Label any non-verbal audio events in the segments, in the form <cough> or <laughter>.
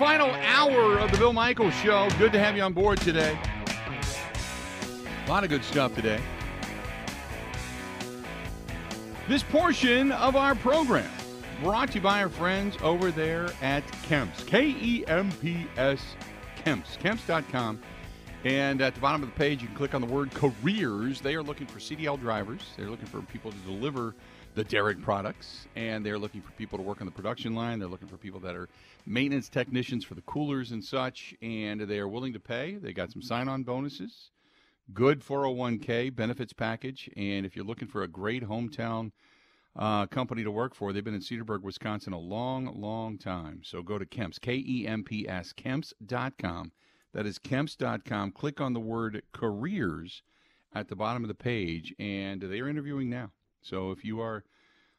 Final hour of the Bill Michaels Show. Good to have you on board today. A lot of good stuff today. This portion of our program brought to you by our friends over there at Kemps. K E M P S Kemps. Kemps.com. And at the bottom of the page, you can click on the word careers. They are looking for CDL drivers. They're looking for people to deliver the dairy products, and they're looking for people to work on the production line. They're looking for people that are maintenance technicians for the coolers and such, and they are willing to pay. They got some sign-on bonuses, good 401k benefits package, and if you're looking for a great hometown uh, company to work for, they've been in Cedarburg, Wisconsin a long, long time. So go to Kemps, K-E-M-P-S, Kemps.com. That is Kemps.com. Click on the word careers at the bottom of the page, and they're interviewing now. So if you are,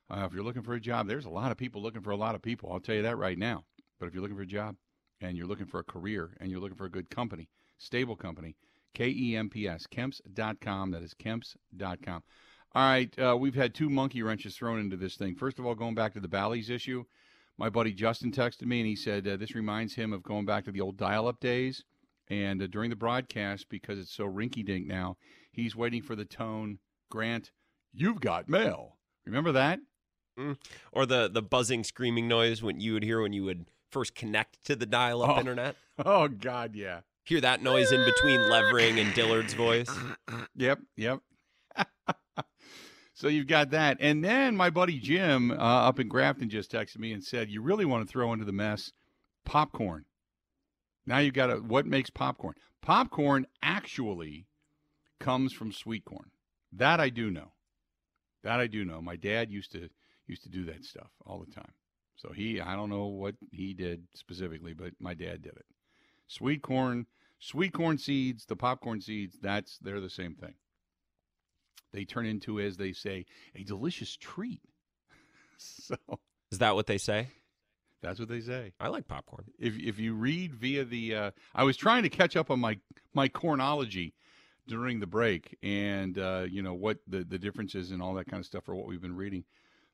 uh, if you're looking for a job, there's a lot of people looking for a lot of people. I'll tell you that right now. But if you're looking for a job and you're looking for a career and you're looking for a good company, stable company, K E M P S, Kemps.com. That is Kemps.com. All right, uh, we've had two monkey wrenches thrown into this thing. First of all, going back to the Bally's issue, my buddy Justin texted me and he said uh, this reminds him of going back to the old dial up days. And uh, during the broadcast, because it's so rinky dink now, he's waiting for the tone Grant, you've got mail. Remember that? Mm. Or the the buzzing, screaming noise when you would hear when you would first connect to the dial-up Oh. internet. <laughs> Oh, God, yeah. Hear that noise in between Levering and Dillard's voice. <laughs> Yep, yep. <laughs> so you've got that. And then my buddy Jim uh, up in Grafton just texted me and said, You really want to throw into the mess popcorn. Now you've got to, what makes popcorn? Popcorn actually comes from sweet corn. That I do know. That I do know. My dad used to used to do that stuff all the time. So he, I don't know what he did specifically, but my dad did it. Sweet corn, sweet corn seeds, the popcorn seeds, that's they're the same thing. They turn into, as they say, a delicious treat. <laughs> so Is that what they say? that's what they say. I like popcorn. If if you read via the, uh, I was trying to catch up on my my cornology during the break, and uh, you know what the the differences and all that kind of stuff for what we've been reading.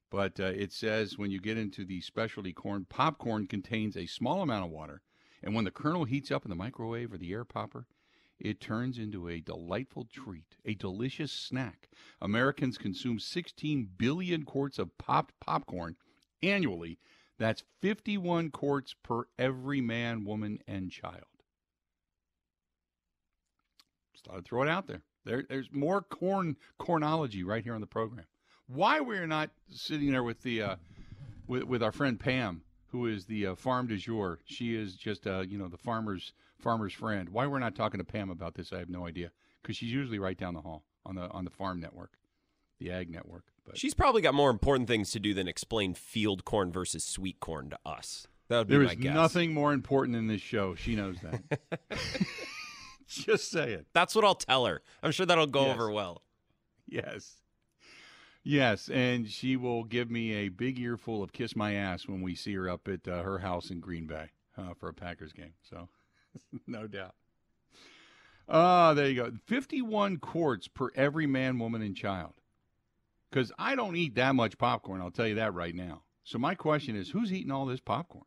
But uh, it says when you get into the specialty corn, popcorn contains a small amount of water, and when the kernel heats up in the microwave or the air popper, it turns into a delightful treat, a delicious snack. Americans consume 16 billion quarts of popped popcorn annually. That's 51 quarts per every man, woman, and child. Just I'd throw it out there. there. There's more corn cornology right here on the program. Why we're not sitting there with the uh, with with our friend Pam, who is the uh, farm du jour. She is just uh, you know the farmer's farmer's friend. Why we're not talking to Pam about this, I have no idea. Because she's usually right down the hall on the on the farm network, the ag network. But She's probably got more important things to do than explain field corn versus sweet corn to us. That would be there my is guess. nothing more important in this show. She knows that. <laughs> <laughs> just say it. That's what I'll tell her. I'm sure that'll go Yes. over well. Yes. Yes, and she will give me a big earful of kiss my ass when we see her up at uh, her house in Green Bay uh, for a Packers game. So, <laughs> no doubt. Ah, there you go. 51 quarts per every man, woman, and child. Because I don't eat that much popcorn, I'll tell you that right now. So, my question is who's eating all this popcorn?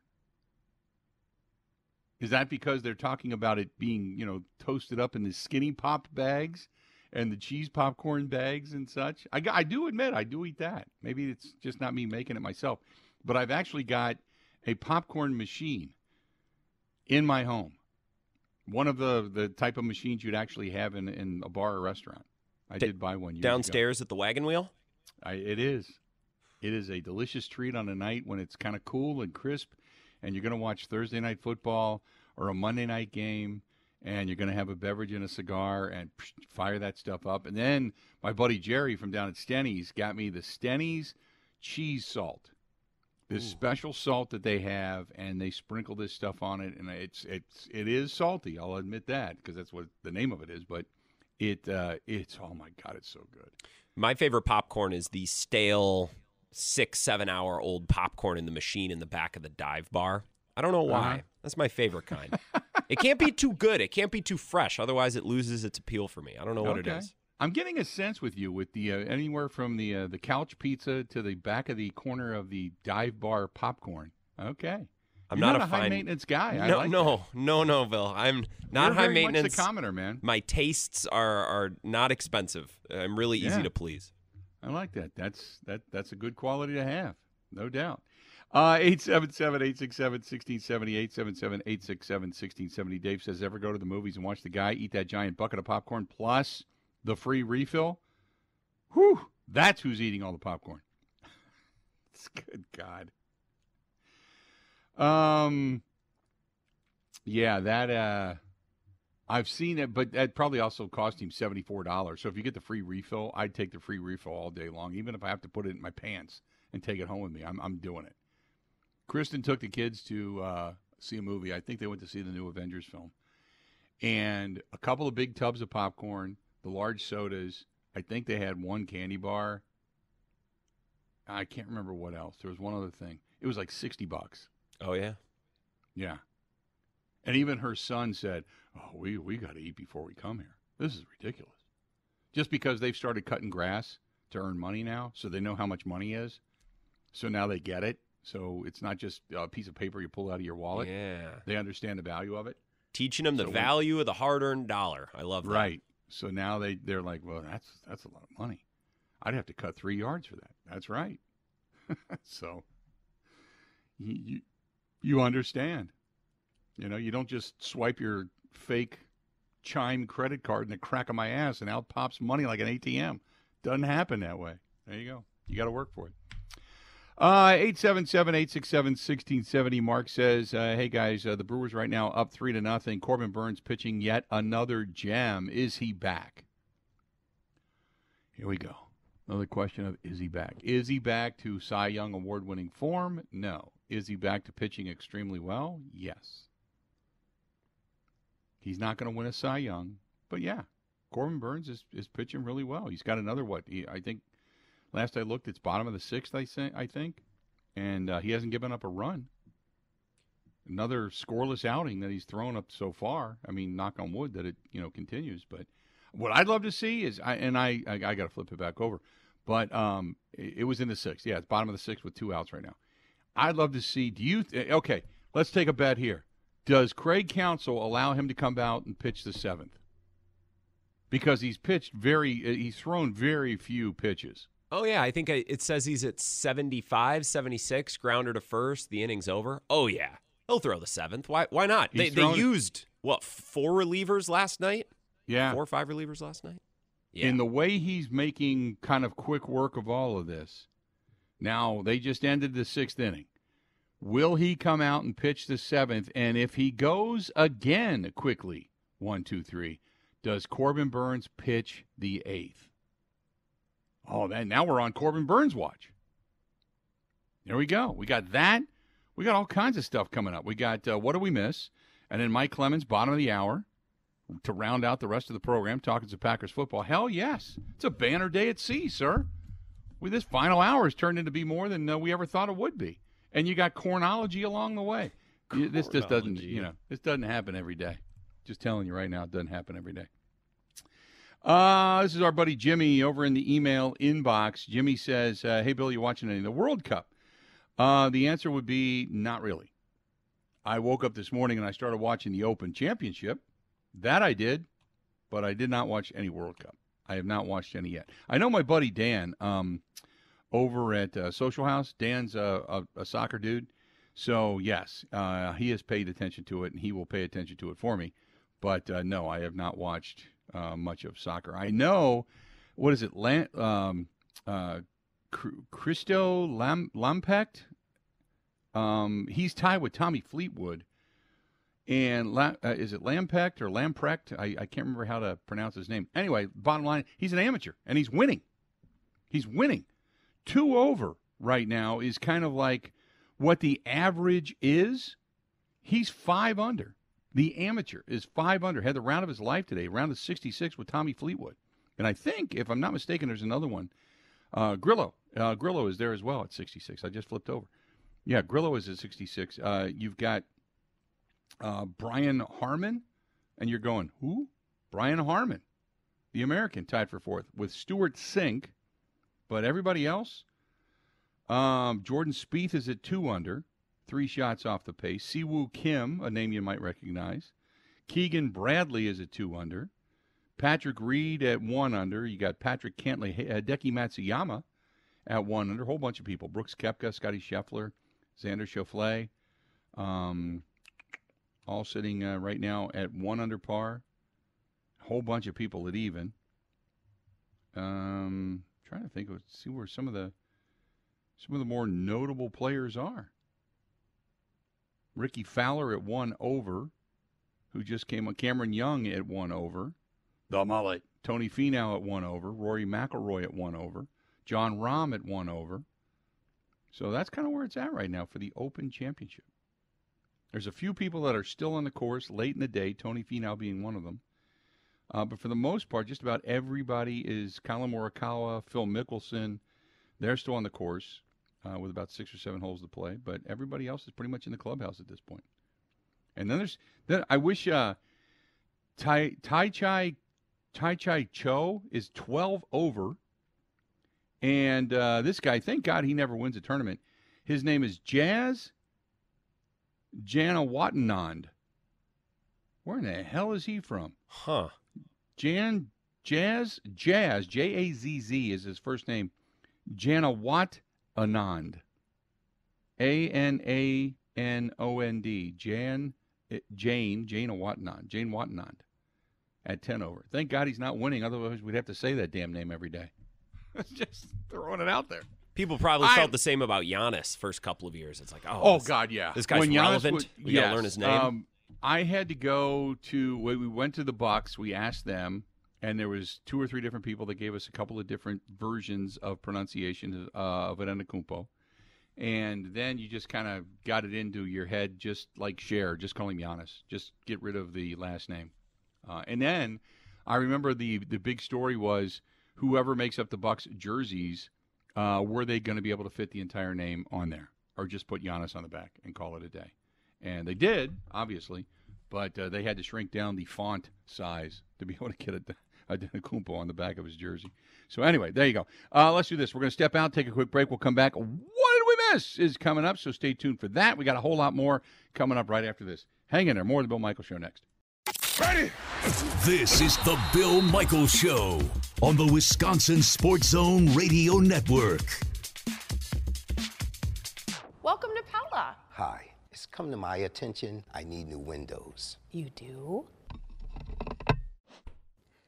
Is that because they're talking about it being, you know, toasted up in the skinny pop bags and the cheese popcorn bags and such? I, I do admit I do eat that. Maybe it's just not me making it myself, but I've actually got a popcorn machine in my home. One of the, the type of machines you'd actually have in, in a bar or restaurant. I did buy one years ago. Downstairs at the wagon wheel? I, it is. It is a delicious treat on a night when it's kind of cool and crisp, and you're going to watch Thursday night football or a Monday night game, and you're going to have a beverage and a cigar and psh, fire that stuff up. And then my buddy Jerry from down at Stenny's got me the Stenny's cheese salt, this Ooh. special salt that they have, and they sprinkle this stuff on it, and it's it's it is salty. I'll admit that because that's what the name of it is, but. It uh, it's oh my god, it's so good. My favorite popcorn is the stale six, seven hour old popcorn in the machine in the back of the dive bar. I don't know why. Uh-huh. That's my favorite kind. it can't be too good. It can't be too fresh. Otherwise, it loses its appeal for me. I don't know what it Okay. is. I'm getting a sense with you with the uh, anywhere from the uh, the couch pizza to the back of the corner of the dive bar popcorn. Okay, I'm not, not, a high fine maintenance guy. I no, like no, that. no, no, Bill. I'm not You're high maintenance. Much the commoner, man. My tastes are are not expensive. I'm really easy Yeah. to please. I like that. That's that. That's a good quality to have, no doubt. Uh, 877-867-1670, 877-867-1670. Dave says, ever go to the movies and watch the guy eat that giant bucket of popcorn plus the free refill? Whew, that's who's eating all the popcorn. <laughs> it's Good God. Um, yeah, that, uh, I've seen it, but that probably also cost him $74. So if you get the free refill, I'd take the free refill all day long, even if I have to put it in my pants and take it home with me. I'm, I'm doing it. Kristen took the kids to uh, see a movie. I think they went to see the new Avengers film. And a couple of big tubs of popcorn, the large sodas. I think they had one candy bar. I can't remember what else. There was one other thing. It was like 60 bucks. Oh yeah. Yeah. And even her son said, "Oh, we we got to eat before we come here. This is ridiculous." Just because they've started cutting grass to earn money now, so they know how much money is. So now they get it. So it's not just a piece of paper you pull out of your wallet. Yeah. They understand the value of it. Teaching them the So when- value of the hard-earned dollar. I love that. Right. So now they they're like, "Well, that's that's a lot of money. I'd have to cut 3 yards for that." That's right. <laughs> so you you understand. You know, you don't just swipe your fake chime credit card in the crack of my ass and out pops money like an ATM. Doesn't happen that way. There you go. You got to work for it. Uh, 877-867-1670. Mark says, uh, hey, guys, uh, the Brewers right now up three to nothing. Corbin Burnes pitching yet another gem. Is he back? Here we go. Another question of is he back? Is he back to Cy Young award winning form? No. Is he back to pitching extremely well? Yes. He's not going to win a Cy Young, but yeah, Corbin Burnes is, is pitching really well. He's got another what? He, I think last I looked, it's bottom of the sixth. I say, I think, and uh, he hasn't given up a run. Another scoreless outing that he's thrown up so far. I mean, knock on wood that it you know continues. But what I'd love to see is, I, and I I, I got to flip it back over, but um, it, it was in the sixth. Yeah, it's bottom of the sixth with two outs right now. I'd love to see. Do you? Th- okay, let's take a bet here. Does Craig Counsell allow him to come out and pitch the seventh? Because he's pitched very, uh, he's thrown very few pitches. Oh yeah, I think it says he's at 75, 76, grounder to first, the inning's over. Oh yeah. He'll throw the seventh. Why why not? They He's they thrown it- used what, four relievers last night? Yeah. Four or five relievers last night? Yeah. In the way he's making kind of quick work of all of this. Now, they just ended the sixth inning. Will he come out and pitch the seventh? And if he goes again quickly, one, two, three, does Corbin Burnes pitch the eighth? Oh, then now we're on Corbin Burnes watch. There we go. We got that. We got all kinds of stuff coming up. We got uh, what do we miss? And then Mike Clemens, bottom of the hour, to round out the rest of the program, talking to Packers football. Hell yes, it's a banner day at sea, sir. With this final hour has turned into be more than uh, we ever thought it would be, and you got cornology along the way. You- This just doesn't, you know, this doesn't happen every day. Just telling you right now, it doesn't happen every day. Uh, this is our buddy Jimmy over in the email inbox. Jimmy says, uh, "Hey Bill, you watching any of the World Cup?" Uh, the answer would be not really. I woke up this morning and I started watching the Open Championship. That I did, but I did not watch any World Cup. I have not watched any yet. I know my buddy Dan um, over at uh, Social House. Dan's a, a, a soccer dude, so yes, uh, he has paid attention to it, and he will pay attention to it for me. But uh, no, I have not watched uh, much of soccer. I know what is it, Lan- um, uh, Christo Lam- Lamprecht. Um, he's tied with Tommy Fleetwood and La- uh, is it Lamprecht or Lamprecht? I, I can't remember how to pronounce his name. Anyway, bottom line, he's an amateur and he's winning. He's winning. Two over right now is kind of like what the average is. He's five under. The amateur is five under. Had the round of his life today, round of 66 with Tommy Fleetwood. And I think, if I'm not mistaken, there's another one. Uh, Grillo. Uh, Grillo is there as well at 66. I just flipped over. Yeah, Grillo is at 66. Uh, you've got uh, Brian Harman, and you're going, who? Brian Harman, the American, tied for fourth with Stewart Cink, but everybody else, um, Jordan Spieth is at two under, three shots off the pace. Siwoo Kim, a name you might recognize. Keegan Bradley is at two under. Patrick Reed at one under. You got Patrick Cantlay, uh, Deki Matsuyama at one under. A whole bunch of people. Brooks Koepka, Scotty Scheffler, Xander Schauffele. Um, all sitting uh, right now at one under par. A whole bunch of people at even. Um, trying to think of see where some of the some of the more notable players are. Rickie Fowler at one over, who just came on. Cameron Young at one over. The mullet. Tony Finau at one over. Rory McIlroy at one over. Jon Rahm at one over. So that's kind of where it's at right now for the Open Championship. There's a few people that are still on the course late in the day, Tony Finau being one of them. Uh, but for the most part, just about everybody is Collin Morikawa, Phil Mickelson. They're still on the course uh, with about six or seven holes to play. But everybody else is pretty much in the clubhouse at this point. And then there's then I wish uh, Tai Tai Chai Tai Chai Cho is 12 over. And uh, this guy, thank God he never wins a tournament. His name is Jazz Janewattananond. Where in the hell is he from? Huh. Jan Jazz Jazz J A Z Z is his first name. Janawat Anand. A N A N O N D. Jan eh, Jane Jane Watanand. Jane Watanand. At ten over. Thank God he's not winning. Otherwise, we'd have to say that damn name every day. <laughs> Just throwing it out there. People probably I- felt the same about Giannis first couple of years. It's like, oh, Oh this- God, yeah. this guy's When Giannis relevant. was- We gotta learn his name. Um, I had to go to when we went to the Bucks. We asked them, and there was two or three different people that gave us a couple of different versions of pronunciation uh, of Antetokounmpo. And then you just kind of got it into your head, just like share, just call him Giannis. Just get rid of the last name. Uh, and then I remember the the big story was whoever makes up the Bucks jerseys, uh, were they going to be able to fit the entire name on there, or just put Giannis on the back and call it a day? And they did, obviously, but uh, they had to shrink down the font size to be <laughs> able to get a, a Kumpo on the back of his jersey. So anyway, there you go. Uh, let's do this. We're going to step out, take a quick break. We'll come back. What did we miss? Is coming up. So stay tuned for that. We got a whole lot more coming up right after this. Hang in there. More of the Bill Michael Show next. Ready? This is the Bill Michael Show on the Wisconsin Sports Zone Radio Network. Welcome to Pella. Hi, it's come to my attention I need new windows. You do?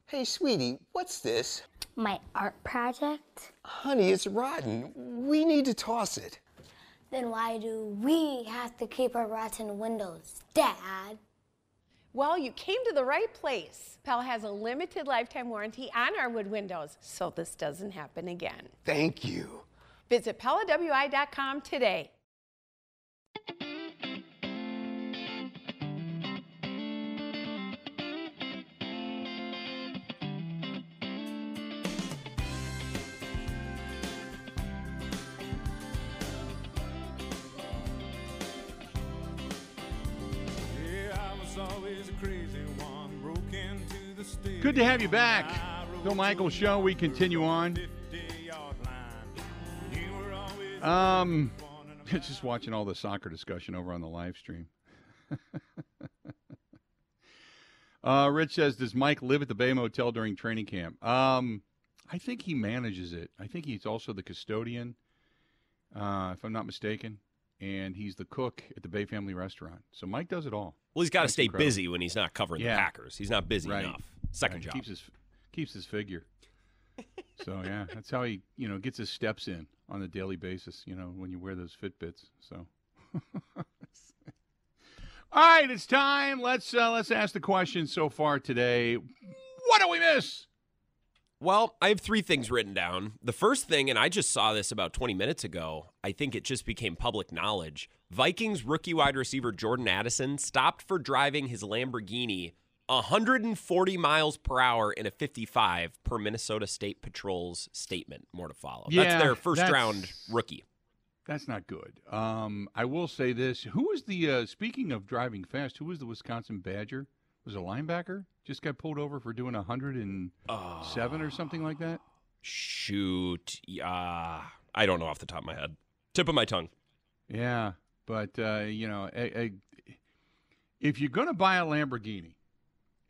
Hey, sweetie, what's this? My art project? Honey, it's rotten. We need to toss it. Then why do we have to keep our rotten windows, Dad? Well, you came to the right place. Pella has a limited lifetime warranty on our wood windows, so this doesn't happen again. Thank you. Visit PellaWI.com today. Good to have you back. Bill Michaels Show. We continue on. Um, <laughs> just watching all the soccer discussion over on the live stream. <laughs> uh, Rich says, "Does Mike live at the Bay Motel during training camp?" Um, I think he manages it. I think he's also the custodian, uh, if I'm not mistaken, and he's the cook at the Bay Family Restaurant. So Mike does it all. Well, he's got to stay incredible. busy when he's not covering Yeah. the Packers. He's not busy Right. enough. Second Right, job. Keeps his keeps his figure. <laughs> so yeah, that's how he you know gets his steps in on a daily basis. You know when you wear those Fitbits. So. <laughs> All right, it's time. Let's uh, let's ask the question so far today. What do we miss? Well, I have three things written down. The first thing, and I just saw this about 20 minutes ago, I think it just became public knowledge. Vikings rookie wide receiver Jordan Addison stopped for driving his Lamborghini 140 miles per hour in a 55 per Minnesota State Patrol's statement. More to follow. Yeah, that's their first that's- round rookie. That's not good. Um, I will say this: Who was the uh, speaking of driving fast? Who was the Wisconsin Badger? Was a linebacker? Just got pulled over for doing hundred and seven or something like that. Shoot. Uh, I don't know off the top of my head. Tip of my tongue. Yeah. But uh, you know, a, a, if you're going to buy a Lamborghini,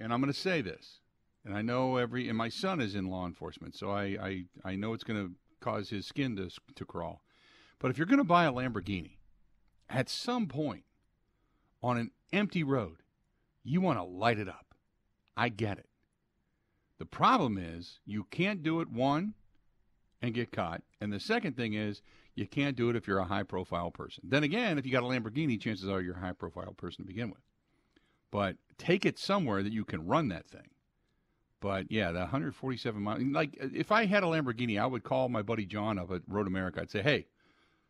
and I'm going to say this, and I know every, and my son is in law enforcement, so I I, I know it's going to cause his skin to to crawl. But if you're going to buy a Lamborghini, at some point on an empty road, you want to light it up. I get it. The problem is you can't do it one and get caught, and the second thing is you can't do it if you're a high profile person. Then again, if you got a Lamborghini, chances are you're a high profile person to begin with. But take it somewhere that you can run that thing. But yeah, the 147 miles. Like if I had a Lamborghini, I would call my buddy John up at Road America. I'd say, "Hey,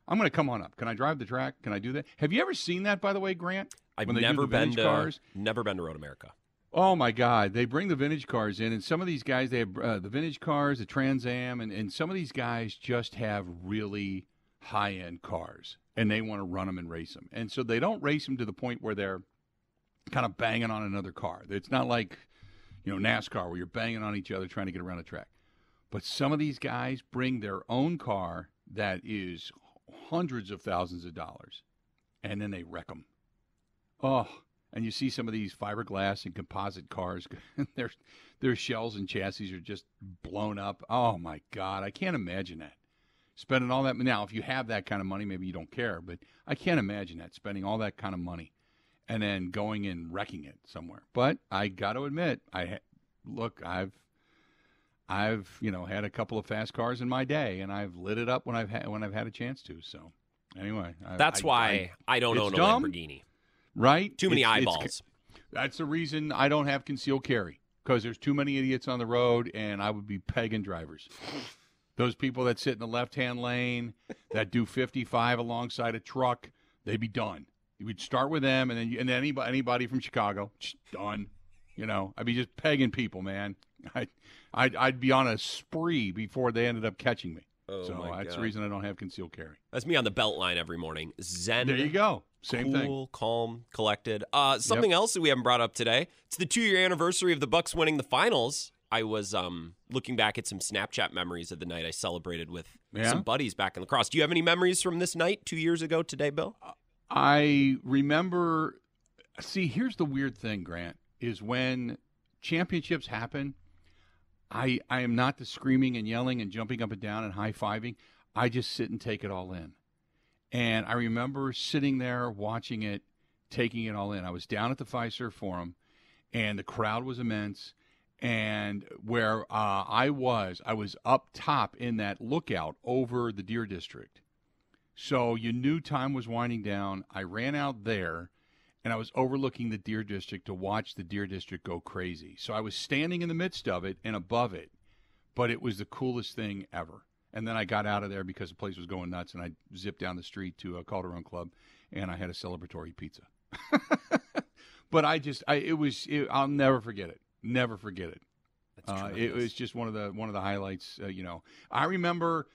I'm going to come on up. Can I drive the track? Can I do that?" Have you ever seen that, by the way, Grant? I've When they do never been to cars? never been to Road America. Oh my God! They bring the vintage cars in, and some of these guys they have uh, the vintage cars, the Trans Am, and, and some of these guys just have really high end cars, and they want to run them and race them, and so they don't race them to the point where they're kind of banging on another car. It's not like you know NASCAR where you're banging on each other trying to get around a track, but some of these guys bring their own car that is hundreds of thousands of dollars, and then they wreck them. Oh, and you see some of these fiberglass and composite cars, <laughs> their their shells and chassis are just blown up. Oh my God, I can't imagine that. Spending all that now, if you have that kind of money, maybe you don't care, but I can't imagine that spending all that kind of money and then going and wrecking it somewhere. But I got to admit, I ha- look, I've I've you know had a couple of fast cars in my day, and I've lit it up when I've had when I've had a chance to. So anyway, I- That's I- why I, don't own a dumb. Lamborghini. right? Too many It's- it's- eyeballs. that's the reason I don't have concealed carry because there's too many idiots on the road, and I would be pegging drivers. Those people that sit in the left-hand lane that do 55 alongside a truck, they'd be done. Would start with them, and then and then anybody anybody from Chicago, done. You know, I'd be just pegging people, man. <laughs> I, I'd, I'd be on a spree before they ended up catching me. Oh, so that's the reason I don't have concealed carry. That's me on the belt line every morning. Zen. There you go. Same thing. cool, calm, collected. Uh, something else that we haven't brought up today. It's the two-year anniversary of the Bucks winning the finals. I was um, looking back at some Snapchat memories of the night I celebrated with Yeah? some buddies back in La Crosse. Do you have any memories from this night two years ago today, Bill? I remember. See, here's the weird thing, Grant, is when championships happen, I I am not the screaming and yelling and jumping up and down and high fiving. I just sit and take it all in. And I remember sitting there watching it, taking it all in. I was down at the Fiserv Forum, and the crowd was immense. And where uh, I was, I was up top in that lookout over the Deer District. So you knew time was winding down. I ran out there and I was overlooking the Deer District to watch the Deer District go crazy. So I was standing in the midst of it and above it, but it was the coolest thing ever. And then I got out of there because the place was going nuts and I zipped down the street to a Calderone Club and I had a celebratory pizza. <laughs> but I just, I, it was, it, I'll never forget it. Never forget it. Uh, it was just one of the one of the highlights. Uh, you know, I remember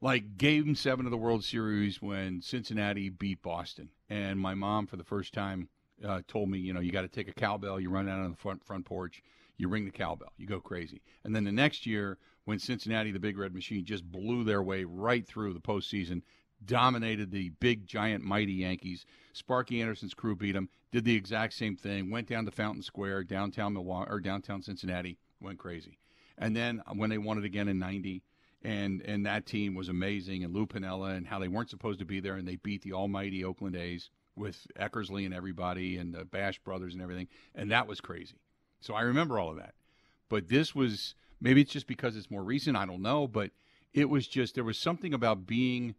like Game Seven of the World Series when Cincinnati beat Boston, and my mom for the first time uh, told me, you know, you got to take a cowbell. You run out on the front front porch, you ring the cowbell, you go crazy. And then the next year, when Cincinnati, the Big Red Machine, just blew their way right through the postseason, dominated the big, giant, mighty Yankees. Sparky Anderson's crew beat them. Did the exact same thing. Went down to Fountain Square, downtown Milwaukee or downtown Cincinnati. Went crazy. And then when they won it again in '90, and and that team was amazing, and Lou Piniella, and how they weren't supposed to be there, and they beat the almighty Oakland A's with Eckersley and everybody, and the Bash brothers and everything, and that was crazy. So I remember all of that. But this was maybe it's just because it's more recent. I don't know, but it was just there was something about being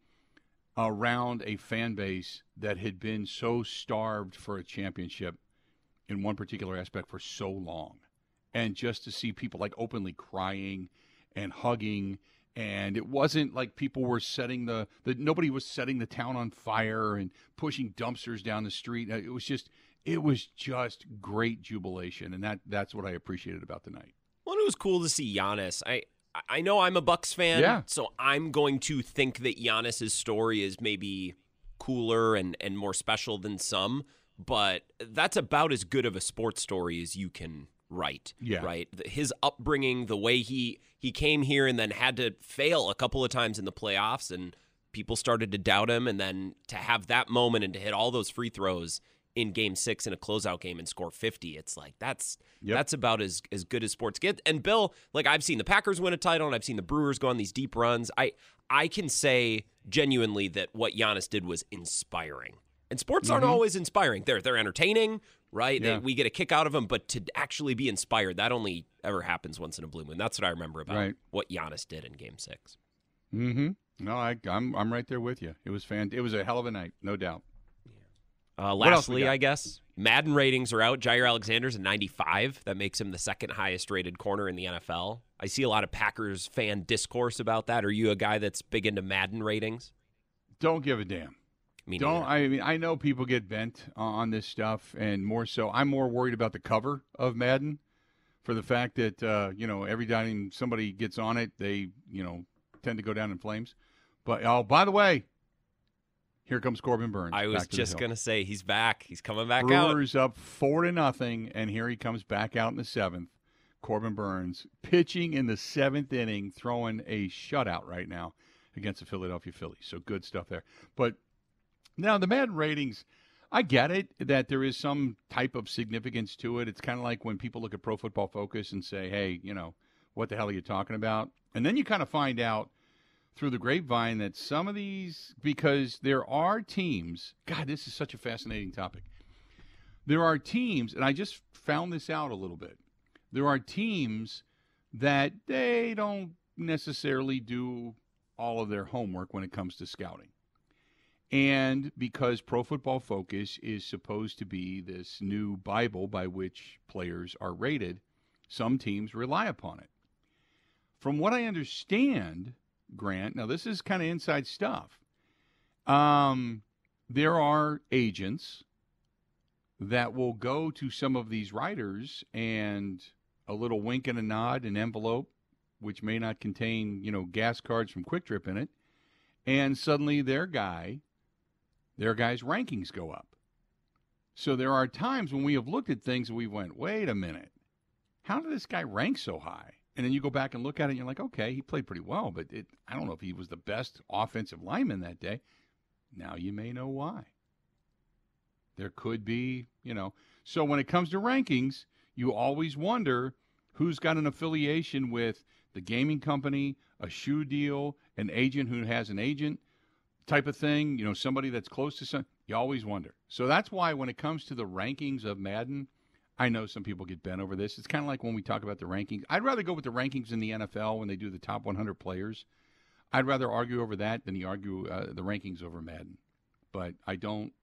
around a fan base that had been so starved for a championship in one particular aspect for so long. And just to see people like openly crying and hugging and it wasn't like people were setting the, the nobody was setting the town on fire and pushing dumpsters down the street. Uh, it was just it was just great jubilation and that that's what I appreciated about the night. Well, it was cool to see Giannis. I I know I'm a Bucks fan, Yeah. so I'm going to think that Giannis's story is maybe cooler and and more special than some, but that's about as good of a sports story as you can write. Yeah. Right. His upbringing, the way he he came here and then had to fail a couple of times in the playoffs and people started to doubt him, and then to have that moment and to hit all those free throws in Game Six in a closeout game and score 50, it's like that's Yep. that's about as as good as sports get. And Bill, like I've seen the Packers win a title, and I've seen the Brewers go on these deep runs. I I can say genuinely that what Giannis did was inspiring. And sports aren't mm-hmm. always inspiring. They're they're entertaining, right? Yeah. We get a kick out of them, but to actually be inspired, that only ever happens once in a blue moon. That's what I remember about Right. what Giannis did in Game Six. Mm-hmm. No, I, I'm I'm right there with you. It was fan. It was a hell of a night, no doubt. Uh, else we lastly. I guess Madden ratings are out. Jaire Alexander's a 95. That makes him the second highest rated corner in the NFL. I see a lot of Packers fan discourse about that. Are you a guy that's big into Madden ratings? Don't give a damn. Me Don't neither. I mean I know people get bent on this stuff, and more so, I'm more worried about the cover of Madden, for the fact that uh, you know every time somebody gets on it, they you know tend to go down in flames. But oh, by the way, here comes Corbin Burnes. I was just gonna say he's back. He's coming back out. Brewers up four to nothing, and here he comes back out in the seventh. Corbin Burnes pitching in the seventh inning, throwing a shutout right now against the Philadelphia Phillies. So good stuff there. But now the Madden ratings, I get it that there is some type of significance to it. It's kind of like when people look at Pro Football Focus and say, "Hey, you know, what the hell are you talking about?" And then you kind of find out through the grapevine that some of these because there are teams god this is such a fascinating topic there are teams and i just found this out a little bit there are teams that they don't necessarily do all of their homework when it comes to scouting and because pro football focus is supposed to be this new bible by which players are rated some teams rely upon it from what i understand Grant. Now, this is kind of inside stuff. Um, there are agents that will go to some of these writers and a little wink and a nod, an envelope, which may not contain, you know, gas cards from Kwik Trip in it, and suddenly their guy, their guy's rankings go up. So there are times when we have looked at things and we went, wait a minute, how did this guy rank so high? And then you go back and look at it and you're like, okay, he played pretty well, but it, I don't know if he was the best offensive lineman that day. Now you may know why. There could be, you know. So when it comes to rankings, you always wonder who's got an affiliation with the gaming company, a shoe deal, an agent who has an agent type of thing, you know, somebody that's close to some. You always wonder. So that's why when it comes to the rankings of Madden, I know some people get bent over this. It's kind of like when we talk about the rankings. I'd rather go with the rankings in the NFL when they do the top 100 players. I'd rather argue over that than the argue uh, the rankings over Madden. But I don't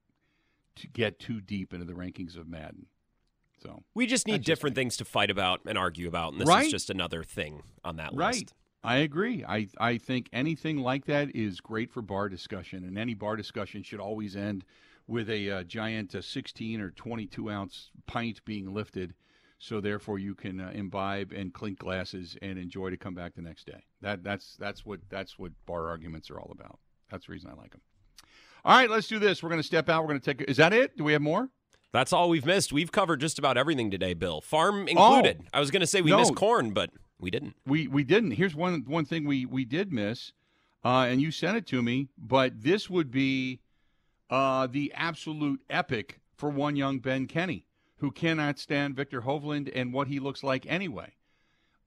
get too deep into the rankings of Madden. So We just need That's just different things to fight about and argue about, and this Right. is just another thing on that right, list. I agree. I I think anything like that is great for bar discussion, and any bar discussion should always end with a uh, giant uh, 16 or 22 ounce pint being lifted, so therefore you can uh, imbibe and clink glasses and enjoy to come back the next day. That that's that's what that's what bar arguments are all about. That's the reason I like them. All right, let's do this. We're going to step out. We're going to take. Is that it? Do we have more? That's all we've missed. We've covered just about everything today, Bill. Farm included. I was going to say we No. missed corn, but we didn't. We we didn't. Here's one one thing we we did miss, uh, and you sent it to me. But this would be uh, the absolute epic for one young Ben Kenny, who cannot stand Viktor Hovland and what he looks like anyway.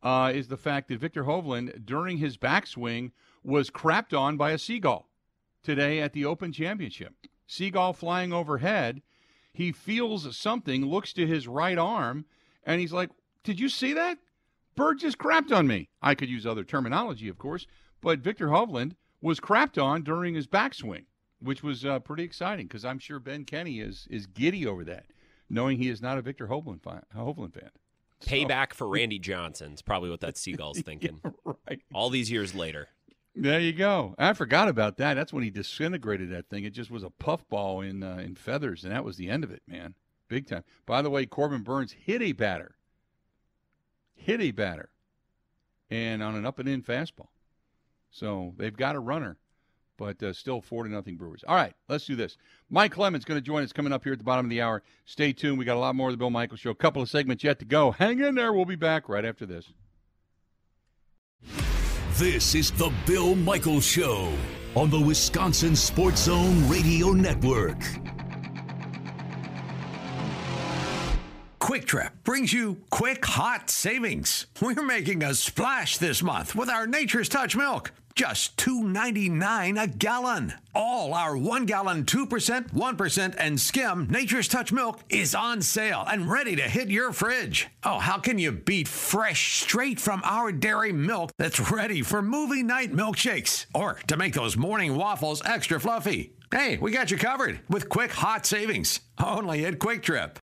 Uh, is the fact that Viktor Hovland during his backswing was crapped on by a seagull today at the Open Championship. Seagull flying overhead. He feels something, looks to his right arm, and he's like, "Did you see that?" Bird just crapped on me. I could use other terminology, of course, but Viktor Hovland was crapped on during his backswing, which was uh, pretty exciting because I'm sure Ben Kenny is is giddy over that, knowing he is not a Viktor Hovland fan. Hovland fan. So- Payback for <laughs> Randy Johnson is probably what that seagull's <laughs> thinking. right. All these years later. There you go. I forgot about that. That's when he disintegrated that thing. It just was a puffball in uh, in feathers, and that was the end of it, man. Big time. By the way, Corbin Burnes hit a batter, hit a batter, and on an up and in fastball. So they've got a runner, but uh, still four to nothing Brewers. All right, let's do this. Mike Clemens going to join us coming up here at the bottom of the hour. Stay tuned. We got a lot more of the Bill Michael Show. A couple of segments yet to go. Hang in there. We'll be back right after this. This is the Bill Michaels Show on the Wisconsin Sports Zone Radio Network. Kwik Trip brings you quick hot savings. We're making a splash this month with our Nature's Touch milk. Just $2.99 a gallon. All our one gallon 2%, 1%, and skim Nature's Touch milk is on sale and ready to hit your fridge. Oh, how can you beat fresh, straight from our dairy milk that's ready for movie night milkshakes or to make those morning waffles extra fluffy? Hey, we got you covered with quick hot savings only at Kwik Trip.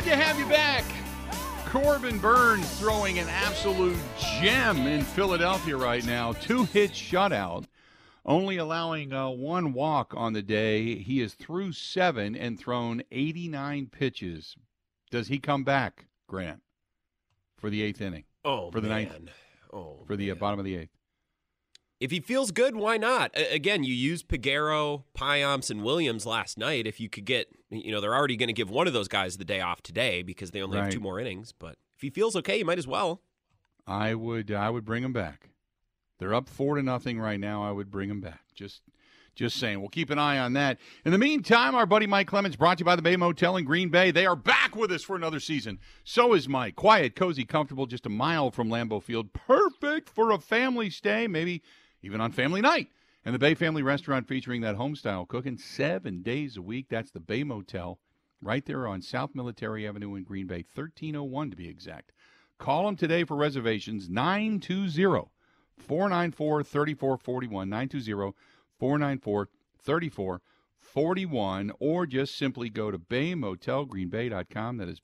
Good to have you back. Corbin Burnes throwing an absolute gem in Philadelphia right now. Two hit shutout, only allowing uh, one walk on the day. He is through seven and thrown 89 pitches. Does he come back, Grant, for the eighth inning? Oh, for the man. ninth, Oh, for the uh, man. bottom of the eighth. If he feels good, why not? Again, you used Peguero, Payamps, and Williams last night. If you could get, you know, they're already going to give one of those guys the day off today because they only Right. have two more innings. But if he feels okay, you might as well. I would I would bring him back. They're up four to nothing right now. I would bring him back. Just just saying. We'll keep an eye on that. In the meantime, our buddy Mike Clemens, brought to you by the Bay Motel in Green Bay. They are back with us for another season. So is Mike. Quiet, cozy, comfortable, just a mile from Lambeau Field. Perfect for a family stay, maybe even on family night. And the Bay Family Restaurant featuring that home style cooking seven days a week. That's the Bay Motel right there on South Military Avenue in Green Bay, 1301 to be exact. Call them today for reservations 920 494 3441. 920 494 3441. Or just simply go to baymotelgreenbay.com. That is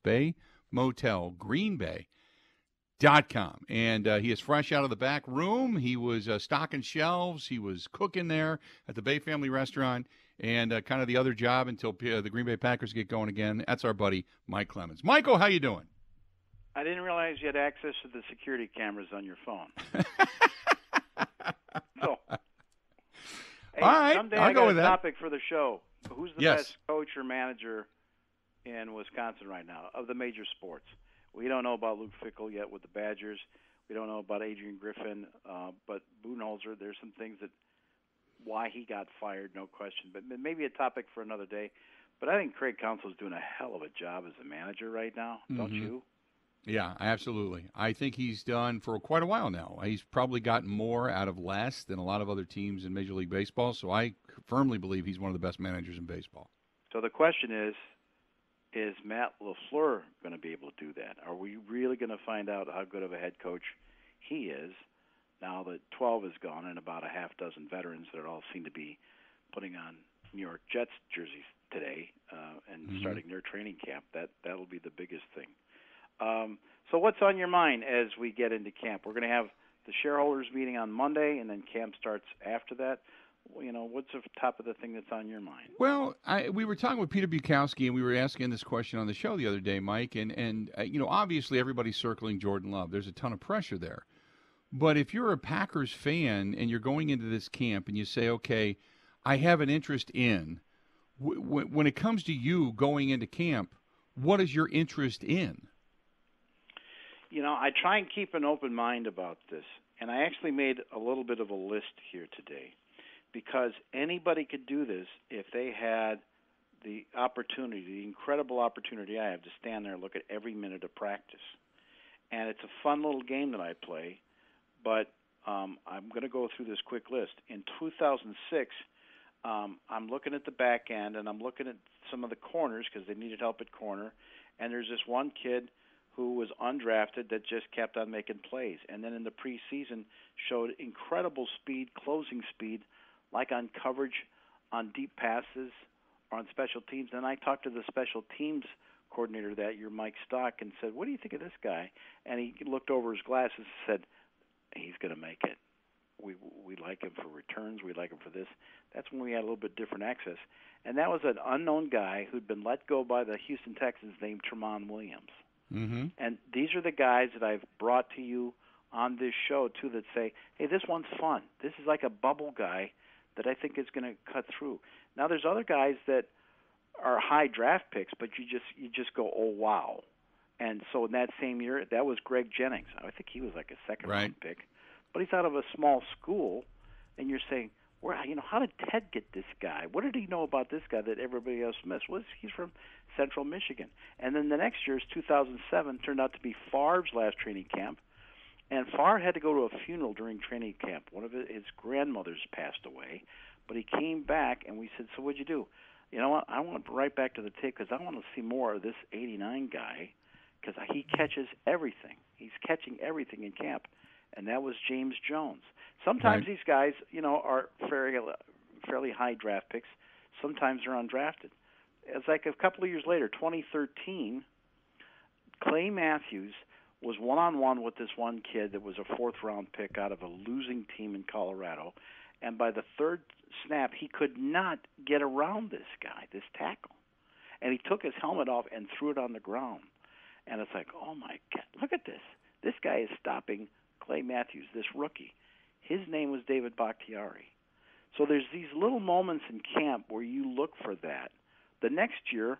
baymotelgreenbay.com. And uh, he is fresh out of the back room. He was uh, stocking shelves, he was cooking there at the Bay Family Restaurant. And uh, kind of the other job until uh, the Green Bay Packers get going again. That's our buddy Mike Clemens. Michael, how you doing? I didn't realize you had access to the security cameras on your phone. <laughs> so, hey, All right, someday I'll I go with a that. topic for the show. Who's the Yes. best coach or manager in Wisconsin right now of the major sports? We don't know about Luke Fickell yet with the Badgers. We don't know about Adrian Griffin, uh, but Budenholzer. There's some things that why he got fired, no question. But maybe a topic for another day. But I think Craig Counsell is doing a hell of a job as a manager right now, don't Mhm. you? Yeah, absolutely. I think he's done for quite a while now. He's probably gotten more out of less than a lot of other teams in Major League Baseball. So I firmly believe he's one of the best managers in baseball. So the question is, is Matt LaFleur going to be able to do that? Are we really going to find out how good of a head coach he is now that 12 is gone and about a half dozen veterans that all seem to be putting on New York Jets jerseys today uh, and Mhm. starting their training camp? That that'll be the biggest thing. Um, so what's on your mind as we get into camp? We're going to have the shareholders meeting on Monday, and then camp starts after that. You know, what's the top of the thing that's on your mind? Well, I, we were talking with Peter Bukowski, and we were asking this question on the show the other day, Mike. And and uh, you know, obviously everybody's circling Jordan Love. There's a ton of pressure there. But if you're a Packers fan and you're going into this camp and you say, okay, I have an interest in, w- w- when it comes to you going into camp, what is your interest in? You know, I try and keep an open mind about this, and I actually made a little bit of a list here today because anybody could do this if they had the opportunity, the incredible opportunity I have to stand there and look at every minute of practice. And it's a fun little game that I play, but um, I'm going to go through this quick list. In 2006, um, I'm looking at the back end and I'm looking at some of the corners because they needed help at corner. And there's this one kid who was undrafted that just kept on making plays. And then in the preseason, showed incredible speed, closing speed, like on coverage, on deep passes, or on special teams. And I talked to the special teams coordinator that year, Mike Stock, and said, "What do you think of this guy?" And he looked over his glasses and said, "He's going to make it. We we like him for returns. We like him for this." That's when we had a little bit different access. And that was an unknown guy who'd been let go by the Houston Texans named Tramon Williams. Mm-hmm. And these are the guys that I've brought to you on this show too that say, "Hey, this one's fun. This is like a bubble guy that I think is going to cut through." Now there's other guys that are high draft picks, but you just you just go, oh wow. And so in that same year, that was Greg Jennings. I think he was like a second Right. round pick, but he's out of a small school, and you're saying, where you know how did Ted get this guy? What did he know about this guy that everybody else missed? Was he's from Central Michigan? And then the next year is 2007 turned out to be Favre's last training camp, and Farr had to go to a funeral during training camp. One of his grandmothers passed away, but he came back, and we said, "So what'd you do?" You know what? I want right back to the tape because I want to see more of this '89 guy because he catches everything. He's catching everything in camp, and that was James Jones. Sometimes Right. these guys, you know, are fairly fairly high draft picks. Sometimes they're undrafted. It's like a couple of years later, 2013, Clay Matthews was one on one with this one kid that was a fourth round pick out of a losing team in Colorado. And by the third snap, he could not get around this guy, this tackle. And he took his helmet off and threw it on the ground. And it's like, oh my God, look at this. This guy is stopping Clay Matthews, this rookie. His name was David Bakhtiari. So there's these little moments in camp where you look for that. The next year,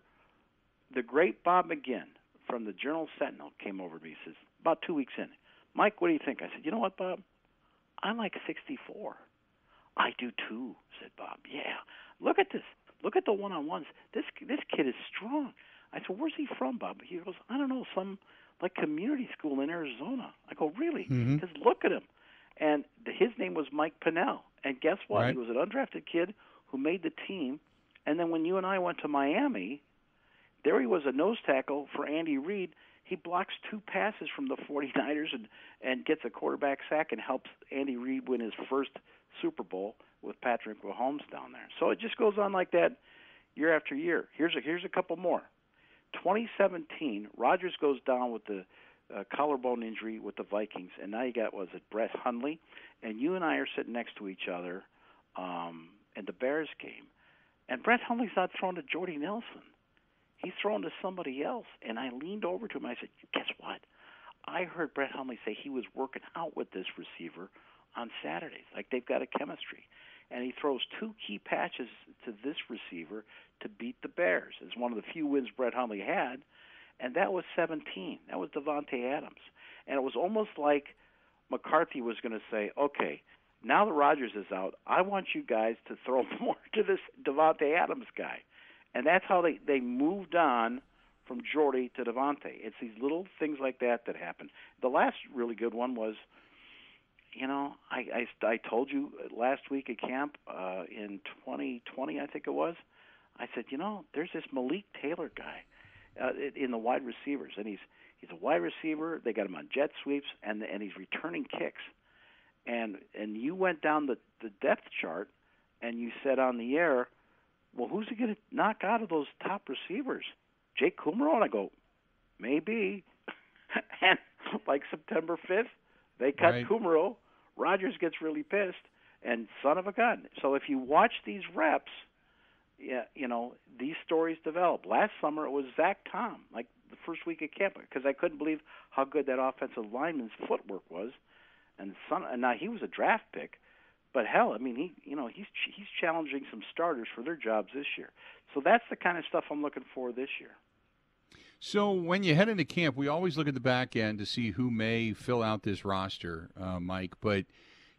the great Bob McGinn from the Journal Sentinel came over to me. He says, about two weeks in, Mike, what do you think? I said, you know what, Bob? I'm like 64. I do too, said Bob. Yeah, look at this. Look at the one-on-ones. This this kid is strong. I said, where's he from, Bob? He goes, I don't know, some like community school in Arizona. I go, really? Mhm. Because look at him. And the, his name was Mike Pennel. And guess what? Right. He was an undrafted kid who made the team. And then when you and I went to Miami, there he was a nose tackle for Andy Reid. He blocks two passes from the 49ers and and gets a quarterback sack and helps Andy Reid win his first Super Bowl with Patrick Mahomes down there. So it just goes on like that year after year. Here's a here's a couple more. 2017, Rodgers goes down with the uh, collarbone injury with the Vikings, and now you got was it Brett Hundley, and you and I are sitting next to each other um, in the Bears game, and Brett Hundley's not thrown to Jordy Nelson. He's throwing to somebody else, and I leaned over to him. I said, "Guess what? I heard Brett Hundley say he was working out with this receiver on Saturdays. Like they've got a chemistry." And he throws two key patches to this receiver to beat the Bears. It's one of the few wins Brett Hundley had, and that was 17. That was Davante Adams, and it was almost like McCarthy was going to say, "Okay, now that Rodgers is out, I want you guys to throw <laughs> more to this Davante Adams guy," and that's how they they moved on from Jordy to Davante. It's these little things like that that happen. The last really good one was. You know, I, I I told you last week at camp uh, in 2020, I think it was. I said, you know, there's this Malik Taylor guy uh, in the wide receivers, and he's he's a wide receiver. They got him on jet sweeps, and and he's returning kicks. And and you went down the the depth chart, and you said on the air, well, who's he going to knock out of those top receivers? Jake Kumerow, and I go, maybe. <laughs> and like September 5th, they cut Right. Kumerow. Rodgers gets really pissed, and son of a gun. So if you watch these reps, yeah, you know these stories develop. Last summer it was Zach Tom, like the first week of camp, because I couldn't believe how good that offensive lineman's footwork was. And son, and now he was a draft pick, but hell, I mean he, you know, he's he's challenging some starters for their jobs this year. So that's the kind of stuff I'm looking for this year. So when you head into camp, we always look at the back end to see who may fill out this roster, uh, Mike. But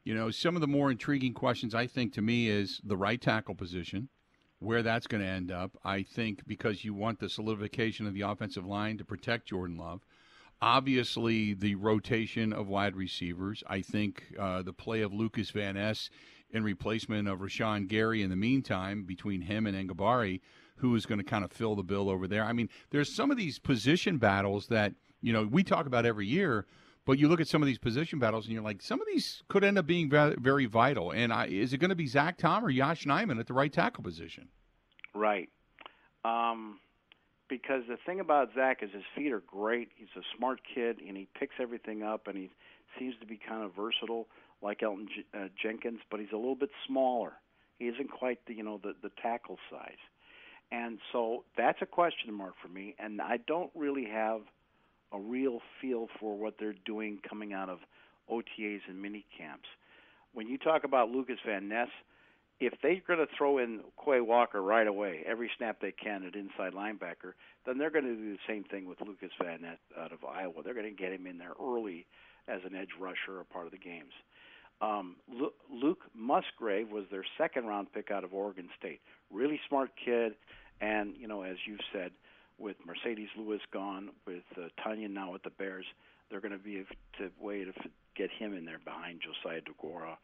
you know, some of the more intriguing questions I think to me is the right tackle position, where that's going to end up. I think because you want the solidification of the offensive line to protect Jordan Love. Obviously, the rotation of wide receivers. I think uh, the play of Lucas Van Ness in replacement of Rashan Gary in the meantime between him and Enagbare, who is going to kind of fill the bill over there. I mean, there's some of these position battles that, you know, we talk about every year, but you look at some of these position battles and you're like, some of these could end up being very, vital. And I, is it going to be Zach Tom or Yosh Nijman at the right tackle position? Right. Um, because the thing about Zach is his feet are great. He's a smart kid, and he picks everything up, and he seems to be kind of versatile, like Elton J- uh, Jenkins. But he's a little bit smaller. He isn't quite the you know the the tackle size, and so that's a question mark for me. And I don't really have a real feel for what they're doing coming out of OTAs and mini camps. When you talk about Lucas Van Ness, if they're going to throw in Quay Walker right away, every snap they can at inside linebacker, then they're going to do the same thing with Lucas Van Ness out of Iowa. They're going to get him in there early as an edge rusher or part of the games. Um, Luke Musgrave was their second round pick out of Oregon State. Really smart kid, and you know, as you've said, with Marcedes Lewis gone, with uh, Tonyan now at the Bears, they're going to be to way to get him in there behind Josiah Deguara,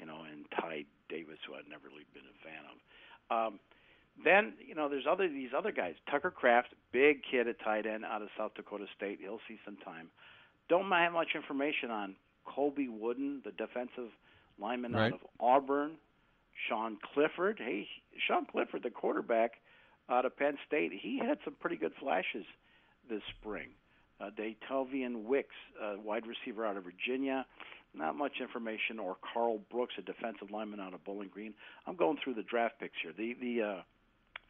you know, and Ty Davis, who I've never really been a fan of. Um, then you know, there's other these other guys. Tucker Kraft, big kid at tight end out of South Dakota State. He'll see some time. Don't have much information on Colby Wooden, the defensive lineman right. out of Auburn. Sean Clifford. Hey, Sean Clifford, the quarterback out of Penn State, he had some pretty good flashes this spring. Uh, Dontayvion Wicks, uh, wide receiver out of Virginia. Not much information. Or Karl Brooks, a defensive lineman out of Bowling Green. I'm going through the draft picks here. The the uh,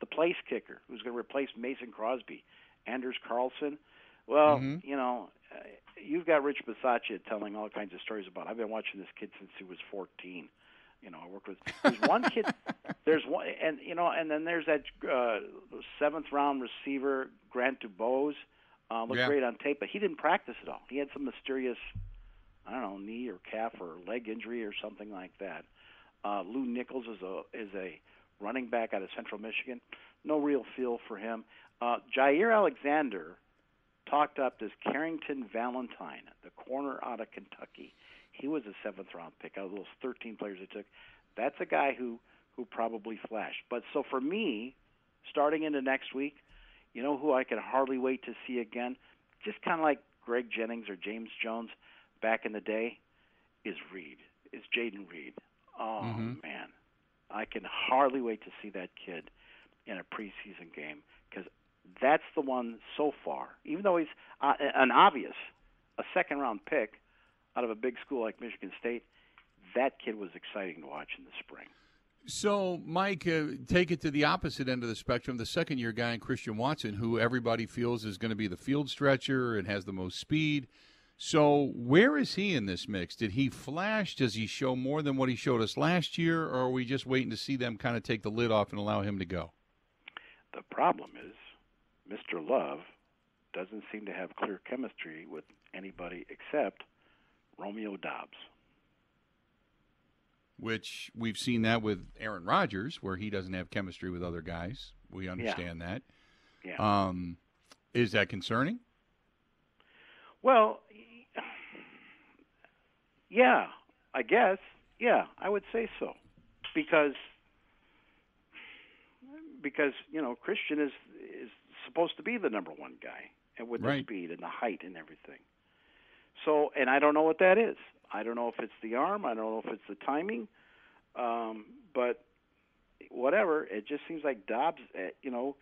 the place kicker who's going to replace Mason Crosby, Anders Carlson. Well, Mhm. you know, uh, you've got Rich Bisaccia telling all kinds of stories about. I've been watching this kid since he was 14. You know, I work with. There's one kid. <laughs> There's one, and you know, and then there's that uh, seventh round receiver Grant Dubose. Uh, looked Yeah. great on tape, but he didn't practice at all. He had some mysterious, I don't know, knee or calf or leg injury or something like that. Uh, Lew Nichols is a is a running back out of Central Michigan. No real feel for him. Uh, Jaire Alexander talked up this Carrington Valentine, the corner out of Kentucky. He was a seventh round pick out of those 13 players they took. That's a guy who who probably flashed. But so for me, starting into next week, you know who I can hardly wait to see again, just kind of like Greg Jennings or James Jones back in the day, is Reed. Is Jayden Reed. Oh Mhm. man, I can hardly wait to see that kid in a preseason game because that's the one so far. Even though he's uh, an obvious, a second round pick out of a big school like Michigan State, that kid was exciting to watch in the spring. So, Mike, uh, take it to the opposite end of the spectrum. The second year guy in Christian Watson, who everybody feels is going to be the field stretcher and has the most speed. So, where is he in this mix? Did he flash? Does he show more than what he showed us last year? Or are we just waiting to see them kind of take the lid off and allow him to go? The problem is, Mr. Love doesn't seem to have clear chemistry with anybody except Romeo Doubs. Which we've seen that with Aaron Rodgers, where he doesn't have chemistry with other guys. We understand that. Yeah. Um, is that concerning? Well, yeah, I guess. Yeah, I would say so, because because you know Christian is is supposed to be the number one guy, and with Right. the speed and the height and everything. So, and I don't know what that is. I don't know if it's the arm. I don't know if it's the timing. Um, but whatever, it just seems like Doubs, eh, you know,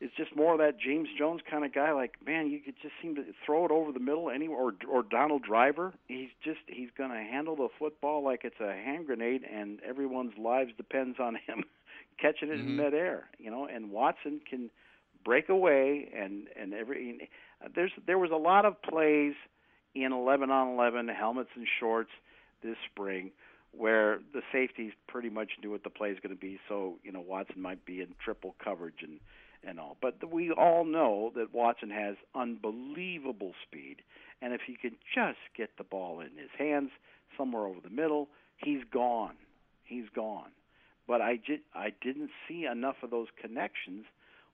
is just more of that James Jones kind of guy. Like, man, you could just seem to throw it over the middle anywhere. Or, or Donald Driver. He's just he's going to handle the football like it's a hand grenade, and everyone's lives depends on him <laughs> catching it in Mhm. midair. You know, and Watson can break away, and and every there's there was a lot of plays in 11 on 11 helmets and shorts this spring where the safeties pretty much knew what the play is going to be so you know Watson might be in triple coverage and and all but we all know that Watson has unbelievable speed and if he can just get the ball in his hands somewhere over the middle he's gone he's gone but I just I didn't see enough of those connections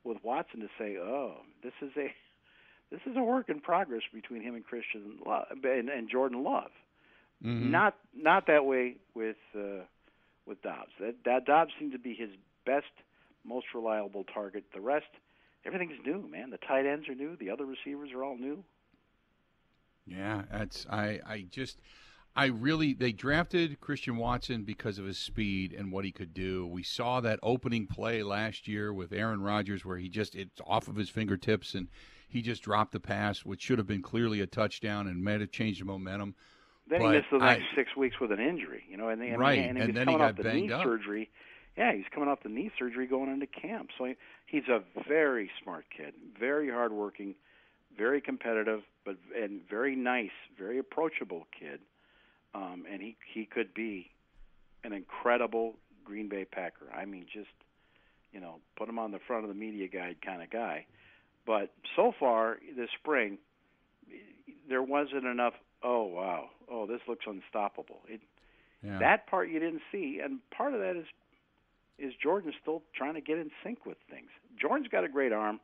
with Watson to say oh this is a <laughs> this is a work in progress between him and Christian Love, and, and Jordan Love. Mhm. Not not that way with uh, with Doubs. That, that Doubs seemed to be his best, most reliable target. The rest, everything's new, man. The tight ends are new. The other receivers are all new. Yeah, that's I I just I really they drafted Christian Watson because of his speed and what he could do. We saw that opening play last year with Aaron Rodgers where he just it's off of his fingertips and he just dropped the pass which should have been clearly a touchdown and might have changed the momentum. Then But he missed the next I- six weeks with an injury, you know, and, and, Right, and he and then he got the banged knee up. surgery. Yeah, he's coming off the knee surgery going into camp. So he, he's a very smart kid, very hardworking, very competitive, but and very nice, very approachable kid. Um, and he he could be an incredible Green Bay Packer. I mean, just you know, put him on the front of the media guide kind of guy. But so far this spring, there wasn't enough. Oh wow! Oh, this looks unstoppable. It, Yeah. That part you didn't see, and part of that is is Jordan still trying to get in sync with things. Jordan's got a great arm.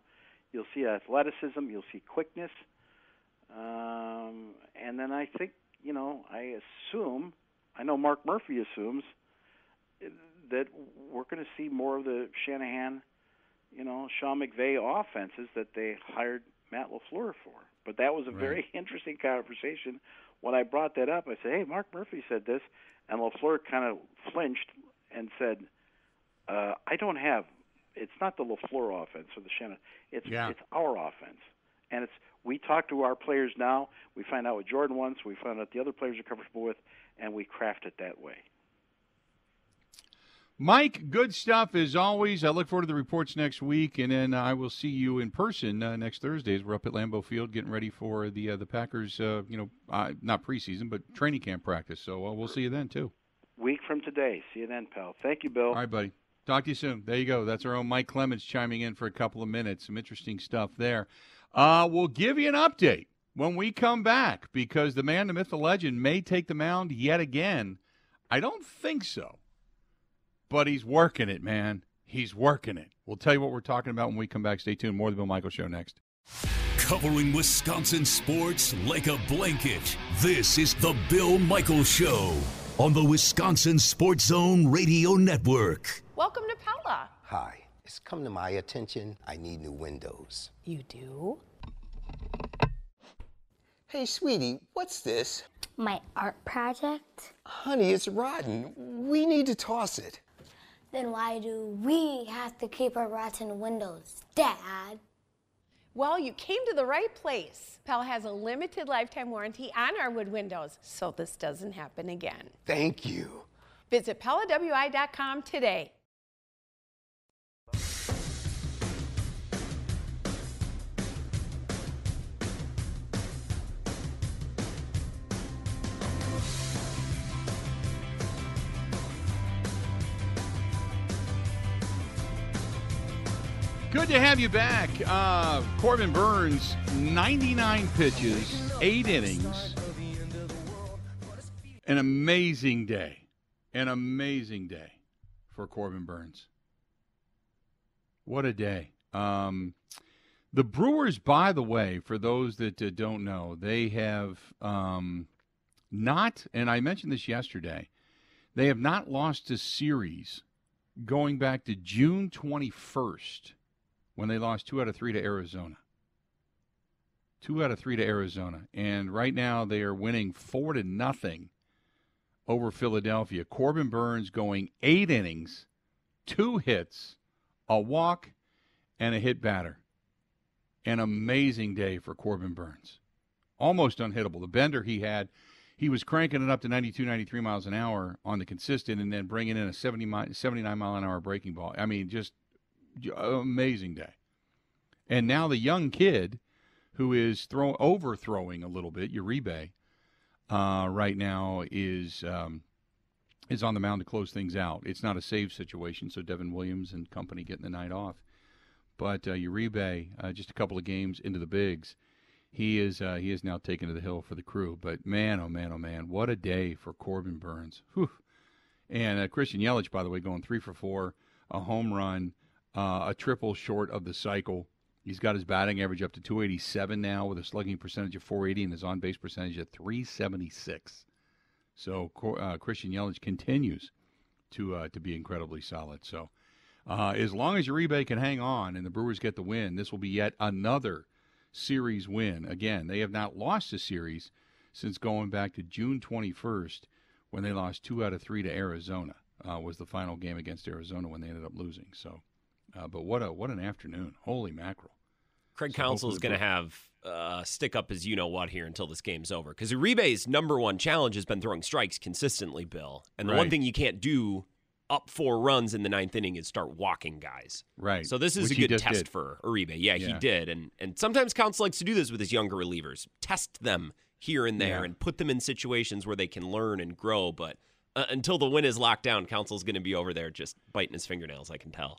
You'll see athleticism. You'll see quickness. Um, and then I think you know I assume I know Mark Murphy assumes that we're going to see more of the Shanahan, you know, Sean McVay offenses that they hired Matt LaFleur for. But that was a very <laughs> interesting conversation. When I brought that up, I said, "Hey, Mark Murphy said this," and LaFleur kind of flinched and said, uh, "I don't have. It's not the LaFleur offense or the Shannon. It's Yeah. it's our offense, and it's we talk to our players now. We find out what Jordan wants. We find out the other players are comfortable with, and we craft it that way." Mike, good stuff as always. I look forward to the reports next week, and then I will see you in person uh, next Thursday. As we're up at Lambeau Field getting ready for the uh, the Packers. Uh, you know, uh, not preseason, but training camp practice. So uh, we'll see you then too. Week from today. See you then, pal. Thank you, Bill. All right, buddy. Talk to you soon. There you go. That's our own Mike Clemens chiming in for a couple of minutes. Some interesting stuff there. Uh, we'll give you an update when we come back because the man, the myth, the legend may take the mound yet again. I don't think so, but he's working it, man. He's working it. We'll tell you what we're talking about when we come back. Stay tuned. More of the Bill Michaels Show next. Covering Wisconsin sports like a blanket. This is the Bill Michaels Show on the Wisconsin Sports Zone Radio Network. Welcome to Pella. Hi, it's come to my attention I need new windows. You do? Hey, sweetie, what's this? My art project? Honey, it's rotten. We need to toss it. Then why do we have to keep our rotten windows, Dad? Well, you came to the right place. Pella has a limited lifetime warranty on our wood windows, so this doesn't happen again. Thank you. Visit PellaWI.com today. Good to have you back. Uh, Corbin Burnes, 99 pitches, eight innings. An amazing day. An amazing day for Corbin Burnes. What a day. Um, the Brewers, by the way, for those that uh, don't know, they have um, not, and I mentioned this yesterday, they have not lost a series going back to June 21st when they lost two out of three to Arizona. Two out of three to Arizona. And right now they are winning four to nothing over Philadelphia. Corbin Burnes going eight innings, two hits, a walk, and a hit batter. An amazing day for Corbin Burnes. Almost unhittable. The bender he had, he was cranking it up to 92, 93 miles an hour on the consistent and then bringing in a 70 mi- 79 mile an hour breaking ball. I mean, just amazing day. And now the young kid who is throw overthrowing a little bit, Uribe, uh, right now is um, is on the mound to close things out. It's not a save situation, so Devin Williams and company getting the night off. But uh, Uribe, uh, just a couple of games into the bigs, he is uh, he is now taken to the hill for the crew. But man, oh man, oh man, what a day for Corbin Burnes. Whew. And uh, Christian Yelich, by the way, going three for four, a home run, uh, a triple short of the cycle. He's got his batting average up to 287 now with a slugging percentage of 480 and his on base percentage at 376. So uh, Christian Yelich continues to uh, to be incredibly solid. So uh, as long as Uribe can hang on and the Brewers get the win, this will be yet another series win. Again, they have not lost a series since going back to June 21st when they lost two out of three to Arizona. Uh, was the final game against Arizona when they ended up losing. So, uh, but what a what an afternoon! Holy mackerel! Craig So Counsell is going to have uh, stick up as you know what here until this game's over because Uribe's number one challenge has been throwing strikes consistently, Bill. And the one thing you can't do up four runs in the ninth inning is start walking guys. Right. So this is Which a good test did. for Uribe. Yeah, he did, and and sometimes Counsell likes to do this with his younger relievers, test them here and there, Yeah. and put them in situations where they can learn and grow. But uh, until the win is locked down, Counsell's going to be over there just biting his fingernails. I can tell.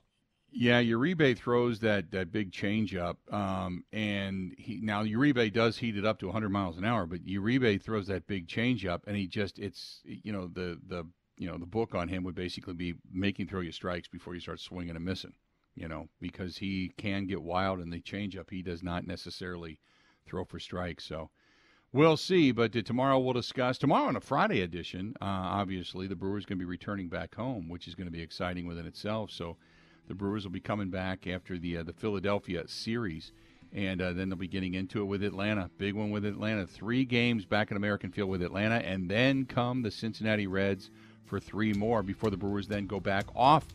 Yeah, Uribe throws that that big changeup, um, and he now Uribe does heat it up to 100 miles an hour, but Uribe throws that big changeup, and he just it's you know the the you know the book on him would basically be making throw you strikes before you start swinging and missing, you know, because he can get wild and the changeup he does not necessarily throw for strikes, so. We'll see, but tomorrow we'll discuss. Tomorrow on a Friday edition, uh, obviously, the Brewers going to be returning back home, which is going to be exciting within itself. So the Brewers will be coming back after the uh, the Philadelphia series, and uh, then they'll be getting into it with Atlanta. Big one with Atlanta. Three games back in American Field with Atlanta, and then come the Cincinnati Reds for three more before the Brewers then go back off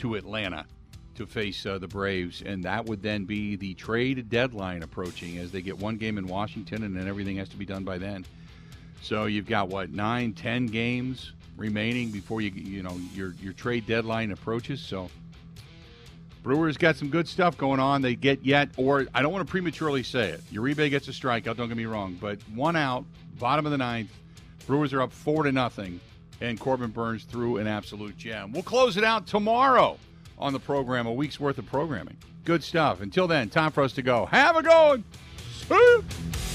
to Atlanta to face uh, the Braves, and that would then be the trade deadline approaching as they get one game in Washington, and then everything has to be done by then. So you've got what nine, ten games remaining before you you know your your trade deadline approaches. So Brewers got some good stuff going on. They get yet, or I don't want to prematurely say it. Uribe gets a strikeout. Don't get me wrong, but one out, bottom of the ninth. Brewers are up four to nothing, and Corbin Burnes threw an absolute gem. We'll close it out tomorrow on the program, a week's worth of programming. Good stuff. Until then, time for us to go. Have a good one.